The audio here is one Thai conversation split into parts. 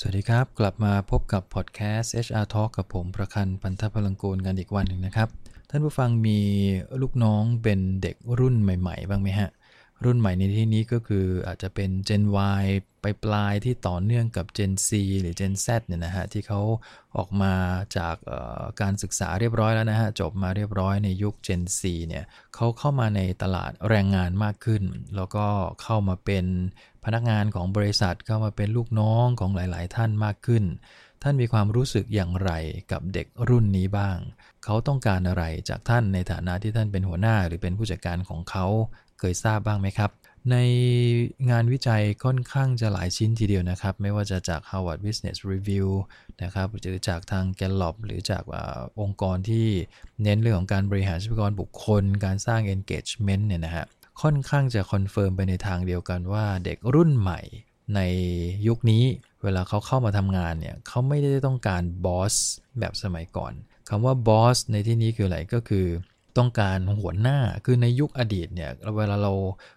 สวัสดีครับ กลับมาพบกับพอดแคสต์ HR Talk กับผมประคันพันธพลังกูลกันอีกวันหนึ่งนะครับ ท่านผู้ฟังมีลูกน้องเป็นเด็กรุ่นใหม่ ๆ บ้างไหมฮะ รุ่นใหม่ในที่นี้ก็คืออาจจะเป็น Gen Y ไปปลายที่ต่อเนื่องกับ Gen C หรือ Gen Z เนี่ยนะฮะที่เขาออกมาจากการศึกษาเรียบร้อยแล้วนะฮะจบมาเรียบร้อยในยุค Gen C เนี่ยเขาเข้ามาในตลาดแรงงานมากขึ้น แล้วก็เข้ามาเป็นพนักงานของบริษัทเข้ามาเป็นลูกน้องของหลาย ๆ ท่านมากขึ้น ท่านมีความรู้สึกอย่างไรกับเด็กรุ่นนี้บ้าง เขาต้องการอะไรจากท่านในฐานะที่ท่านเป็นหัวหน้าหรือเป็นผู้จัดการของเขา เคยทราบบ้างไหมครับในงานวิจัยค่อนข้างจะหลายชิ้นทีเดียวนะครับ ไม่ว่าจะจาก Harvard Business Review นะครับหรือจากทาง Gallup หรือจากอองค์กรที่เน้นเรื่องของการบริหารทรัพยากรบุคคล การสร้าง engagement เนี่ยนะฮะค่อนข้างจะ confirm ไปในทางเดียวกันว่าเด็กรุ่นใหม่ในยุคนี้เวลาเขาเข้ามาทำงานเนี่ยเขาไม่ได้ต้องการ boss แบบสมัยก่อนคำว่า boss ในที่นี้คืออะไรก็คือ ต้องการหัวหน้าคือในยุคอดีตเนี่ยเวลาเรา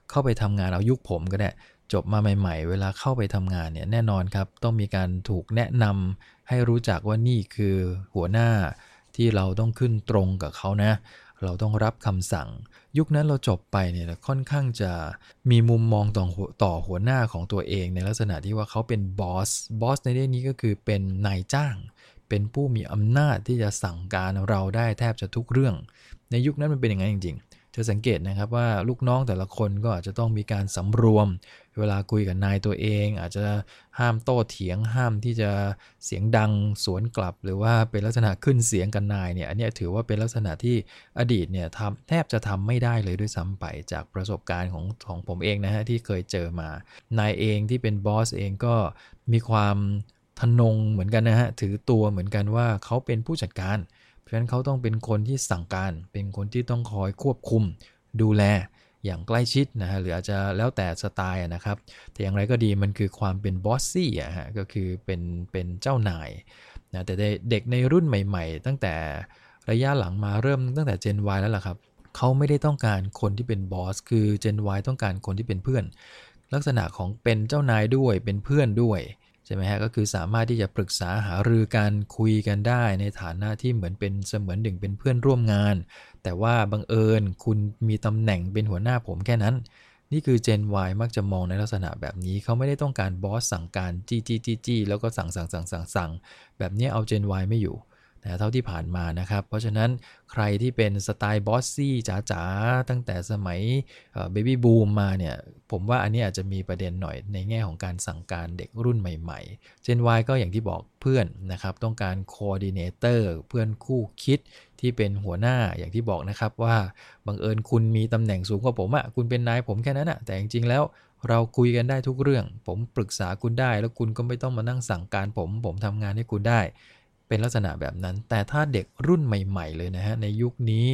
เข้าไปทำงานเอายุคผมก็ได้จบมาใหม่ ๆ เวลาเข้าไปทำงานเนี่ยแน่นอนครับ ต้องมีการถูกแนะนำให้รู้จักว่านี่คือหัวหน้าที่เราต้องขึ้นตรงกับเขานะ เราต้องรับคำสั่ง ยุคนั้นเราจบไปเนี่ยค่อนข้างจะมีมุมมองต่อต่อหัวหน้าของตัวเอง ในลักษณะที่ว่าเขาเป็นบอสบอสในที่องนี้ก็คือเป็นนายจ้าง เป็นผู้มีอำนาจที่จะสั่งการเราได้แทบจะทุกเรื่อง ในยุคนั้นมันเป็นอย่างนั้นจริงๆจะสังเกตนะครับว่าลูกน้องแต่ละคนก็อาจจะต้องมีการสำรวม เวลาคุยกับนายตัวเอง อาจจะห้ามโต้เถียงห้ามที่จะเสียงดังสวนกลับ หรือว่าเป็นลักษณะขึ้นเสียงกันนายเนี่ยอันนี้ถือว่าเป็นลักษณะที่อดีตเนี่ยทำแทบจะทำไม่ได้เลยด้วยซ้ำไปจากประสบการณ์ของของผมเองนะฮะที่เคยเจอมานายเองที่เป็นบอสเองก็มีความ ทนงเหมือนกันนะฮะถือตัวเหมือนกันว่าเขาเป็นผู้จัดการ เพราะฉะนั้นเขาต้องเป็นคนที่สั่งการ เป็นคนที่ต้องคอยควบคุม ดูแลอย่างใกล้ชิดนะฮะหรืออาจจะแล้วแต่สไตล์นะครับ แต่อย่างไรก็ดีมันคือความเป็นบอสซี่อะฮะก็คือเป็นเป็นเจ้านายนะแต่เด็กในรุ่นใหม่ ๆ ตั้งแต่ระยะหลังมาเริ่มตั้งแต่ Gen Y แล้วล่ะครับเขาไม่ได้ต้องการคนที่เป็นบอสคือ Gen Y ต้องการคนที่เป็นเพื่อน ลักษณะของเป็นเจ้านายด้วยเป็นเพื่อนด้วย ใช่ไหมฮะก็คือสามารถที่จะปรึกษาหารือกันคุยกันได้ ในฐานะที่เหมือนเป็นเสมือนหนึ่งเป็นเพื่อนร่วมงาน แต่ว่าบังเอิญคุณมีตำแหน่งเป็นหัวหน้าผมแค่นั้น นี่คือ Gen Y มักจะมองในลักษณะแบบนี้ เขาไม่ได้ต้องการบอสสั่งการจี้จี้จี้จี้แล้วก็สั่งสั่งสั่งสั่งสั่งแบบนี้เอา Gen Y ไม่อยู่ นะเท่าที่ผ่านมานะครับ เพราะฉะนั้นใครที่เป็นสไตล์บอสซี่จ๋าๆ ตั้งแต่สมัยเบบี้บูมมาเนี่ย ผมว่าอันนี้อาจจะมีประเด็นหน่อยในแง่ของการสั่งการเด็กรุ่นใหม่ๆ Gen Y ก็อย่างที่บอกเพื่อนนะครับ ต้องการ coordinator เพื่อนคู่คิดที่เป็นหัวหน้าอย่างที่บอกนะครับว่าบังเอิญคุณมีตำแหน่งสูงกว่าผมอะคุณเป็นนายผมแค่นั้นอะแต่จริงๆแล้วเราคุยกันได้ทุกเรื่อง ผมปรึกษาคุณได้ แล้วคุณก็ไม่ต้องมานั่งสั่งการผม ผมทำงานให้คุณได้ เป็นลักษณะแบบนั้น แต่ถ้าเด็กรุ่นใหม่ ๆ เลยนะฮะ ในยุคนี้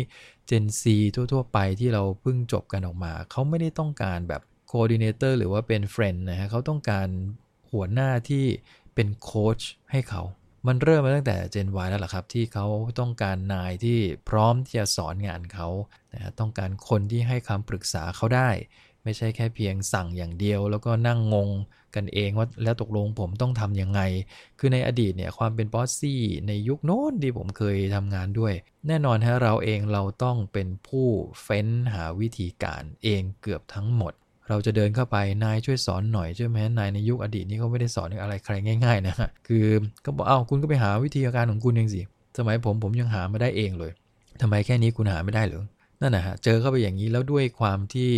Gen Z ทั่ว ๆ ไปที่เราเพิ่งจบกันออกมา เขาไม่ได้ต้องการแบบ coordinator หรือว่าเป็น friend นะฮะ เขาต้องการหัวหน้าที่เป็นโค้ชให้เขา มันเริ่มมาตั้งแต่ Gen Y แล้วล่ะครับ ที่เขาต้องการนายที่พร้อมที่จะสอนงานเขานะต้องการคนที่ให้คำปรึกษาเขาได้ ไม่ใช่แค่เพียงสั่งอย่างเดียว แล้วก็นั่งงงกันเองว่าแล้วตกลงผมต้องทำยังไง คือในอดีตเนี่ยความเป็นบอสซี่ในยุคโน้นที่ผมเคยทำงานด้วย แน่นอนฮะเราเองเราต้องเป็นผู้เฟ้นหาวิธีการเองเกือบทั้งหมด เราจะเดินเข้าไปนายช่วยสอนหน่อยใช่ไหมนายในยุคอดีตนี่เขาไม่ได้สอนอะไรใครง่าย ๆ นะฮะคือก็บอกเอ้าคุณก็ไปหาวิธีการของคุณเองสิสมัยผมผมยังหาไม่ได้เองเลยทำไมแค่นี้คุณหาไม่ได้หรือ นั่นนะฮะเจอเข้าไปอย่างนี้แล้วด้วยความที่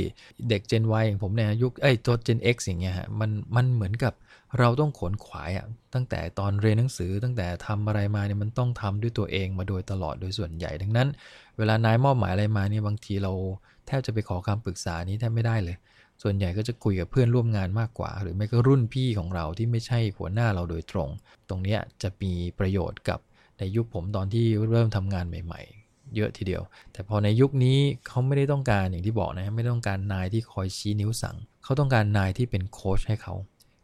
เด็ก Gen Y อย่างผมเนี่ยยุคไอ้ตัว Gen X อย่างเงี้ยฮะมันมันเหมือนกับเราต้องขนขวายอะตั้งแต่ตอนเรียนหนังสือตั้งแต่ทำอะไรมาเนี่ยมันต้องทำด้วยตัวเองมาโดยตลอดโดยส่วนใหญ่ ดังนั้น เวลานายมอบหมายอะไรมาเนี่ยบางทีเราแทบจะไปขอคำปรึกษานี้แทบไม่ได้เลย ส่วนใหญ่ก็จะคุยกับเพื่อนร่วมงานมากกว่า หรือไม่ก็รุ่นพี่ของเราที่ไม่ใช่หัวหน้าเราโดยตรง ตรงนี้จะมีประโยชน์กับในยุคผมตอนที่เริ่มทำงานใหม่ เยอะทีเดียว แต่พอในยุคนี้เขาไม่ได้ต้องการอย่างที่บอกนะไม่ต้องการนายที่คอยชี้นิ้วสั่ง เขาต้องการนายที่เป็นโค้ชให้เขา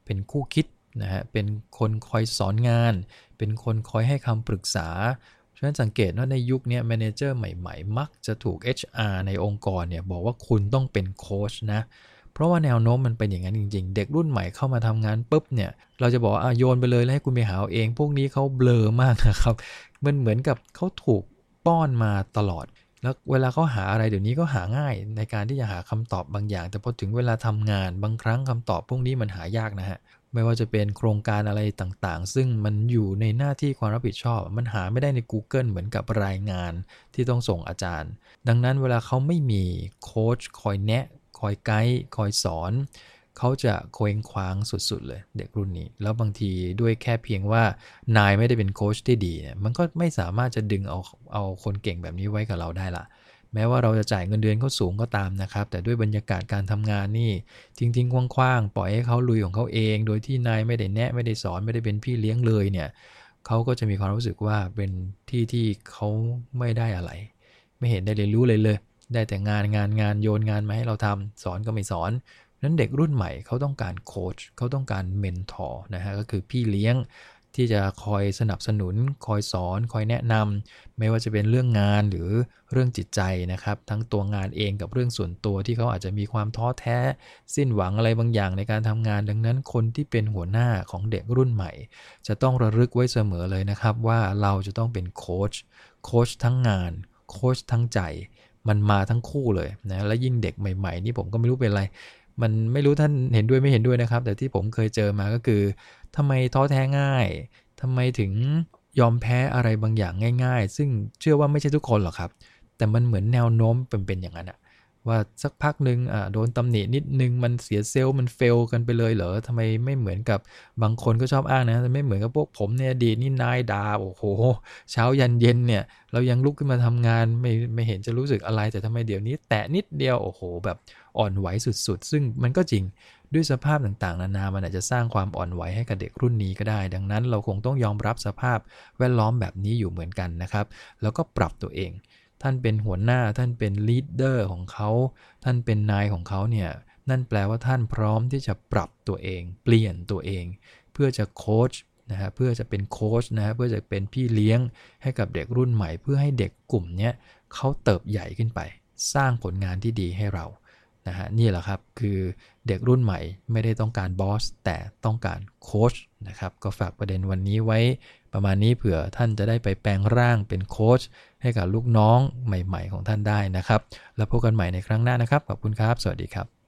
เป็นคู่คิดนะฮะเป็นคนคอยสอนงาน เป็นคนคอยให้คำปรึกษาฉะนั้นสังเกตว่าในยุคนี้ manager ใหม่ๆ มักจะถูก HR ในองค์กรเนี่ยบอกว่าคุณต้องเป็นโค้ชนะ เพราะว่าแนวโน้มมันเป็นอย่างนั้นจริง ๆ เด็กรุ่นใหม่เข้ามาทำงานปุ๊บเนี่ย เราจะบอกว่าโยนไปเลยแล้วให้คุณไปหาเอาเองพวกนี้เขาเบลอมากนะครับ มันเหมือนกับเขาถูก ป้อนมาตลอด แล้วเวลาเขาหาอะไรเดี๋ยวนี้ก็หาง่ายในการที่จะหาคำตอบบางอย่าง แต่พอถึงเวลาทำงานบางครั้งคำตอบพวกนี้มันหายากนะฮะไม่ว่าจะเป็นโครงการอะไรต่างๆ ซึ่งมันอยู่ในหน้าที่ความรับผิดชอบ มันหาไม่ได้ใน Google เหมือนกับรายงานที่ต้องส่งอาจารย์ ดังนั้นเวลาเขาไม่มีโค้ชคอยแนะ คอยไกด์ คอยสอน เขาจะเคว้งคว้างสุดๆเลยเด็กรุ่นนี้ แล้วบางทีด้วยแค่เพียงว่านายไม่ได้เป็นโค้ชที่ดีเนี่ยมันก็ไม่สามารถจะดึงเอาเอาคนเก่งแบบนี้ไว้กับเราได้ละแม้ว่าเราจะจ่ายเงินเดือนเขาสูงก็ตามนะครับ แต่ด้วยบรรยากาศการทำงานนี่ทิ้งๆคว้างๆ ปล่อยให้เขาลุยของเขาเอง โดยที่นายไม่ได้แนะไม่ได้สอนไม่ได้เป็นพี่เลี้ยงเลยเนี่ยเขาก็จะมีความรู้สึกว่าเป็นที่ที่เขาไม่ได้อะไร ไม่เห็นได้เรียนรู้เลยเลย ได้แต่งานงานงานโยนงานมาให้เราทำสอนก็ไม่สอน นั้นเด็กรุ่นใหม่เขาต้องการโค้ชเขาต้องการเมนทอร์นะฮะก็คือพี่เลี้ยงที่จะคอยสนับสนุน คอยสอน คอยแนะนำไม่ว่าจะเป็นเรื่องงานหรือเรื่องจิตใจนะครับ ทั้งตัวงานเองกับเรื่องส่วนตัวที่เขาอาจจะมีความท้อแท้ สิ้นหวังอะไรบางอย่างในการทำงาน ดังนั้นคนที่เป็นหัวหน้าของเด็กรุ่นใหม่ จะต้องระลึกไว้เสมอเลยนะครับว่าเราจะต้องเป็นโค้ชโค้ชทั้งงาน โค้ชทั้งใจ มันมาทั้งคู่เลยนะและยิ่งเด็กใหม่ ๆ นี่ผมก็ไม่รู้เป็นอะไร มันไม่รู้ท่านเห็นด้วยไม่เห็นด้วยนะครับ แต่ที่ผมเคยเจอมาก็คือทำไมท้อแท้ง่ายทำไมถึงยอมแพ้อะไรบางอย่างง่าย ๆ ซึ่งเชื่อว่าไม่ใช่ทุกคนหรอกครับ แต่มันเหมือนแนวโน้มเป็นเป็นอย่างนั้นอะ ว่าสักพักหนึ่งอ่าโดนตำหนินิดนึงมันเสียเซลล์มันเฟลกันไปเลยเหรอทำไมไม่เหมือนกับบางคนก็ชอบอ้างนะไม่เหมือนกับพวกผมเนี่ยดีนี่นายดาโอ้โห เช้ายันเย็นเนี่ย เรายังลุกขึ้นมาทำงานไม่ไม่เห็นจะรู้สึกอะไรแต่ทำไมเดี๋ยวนี้ แตะนิดเดียวโอ้โห แบบอ่อนไหวสุดๆ ซึ่งมันก็จริงด้วยสภาพต่างๆ นานา มันอาจจะสร้างความอ่อนไหวให้กับเด็กรุ่นนี้ก็ได้ ดังนั้นเราคงต้องยอมรับสภาพแวดล้อมแบบนี้อยู่เหมือนกันนะครับ แล้วก็ปรับตัวเอง ท่านเป็นหัวหน้าท่านเป็น leader ของเขาท่านเป็นนายของเขาเนี่ยนั่นแปลว่าท่านพร้อมที่จะปรับตัวเอง เปลี่ยนตัวเอง เพื่อจะโค้ชนะฮะเพื่อจะเป็นโค้ชนะฮะเพื่อจะเป็นพี่เลี้ยงให้กับเด็กรุ่นใหม่ เพื่อให้เด็กกลุ่มนี้เขาเติบใหญ่ขึ้นไป สร้างผลงานที่ดีให้เรานะฮะนี่แหละครับคือเด็กรุ่นใหม่ไม่ได้ต้องการ boss แต่ต้องการโค้ชนะครับก็ฝากประเด็นวันนี้ไว้ ประมาณนี้เผื่อท่านจะได้ไปแปลงร่างเป็นโค้ชให้กับลูกน้องใหม่ ๆ ของท่านได้นะครับ แล้วพบกันใหม่ในครั้งหน้านะครับ ขอบคุณครับ สวัสดีครับ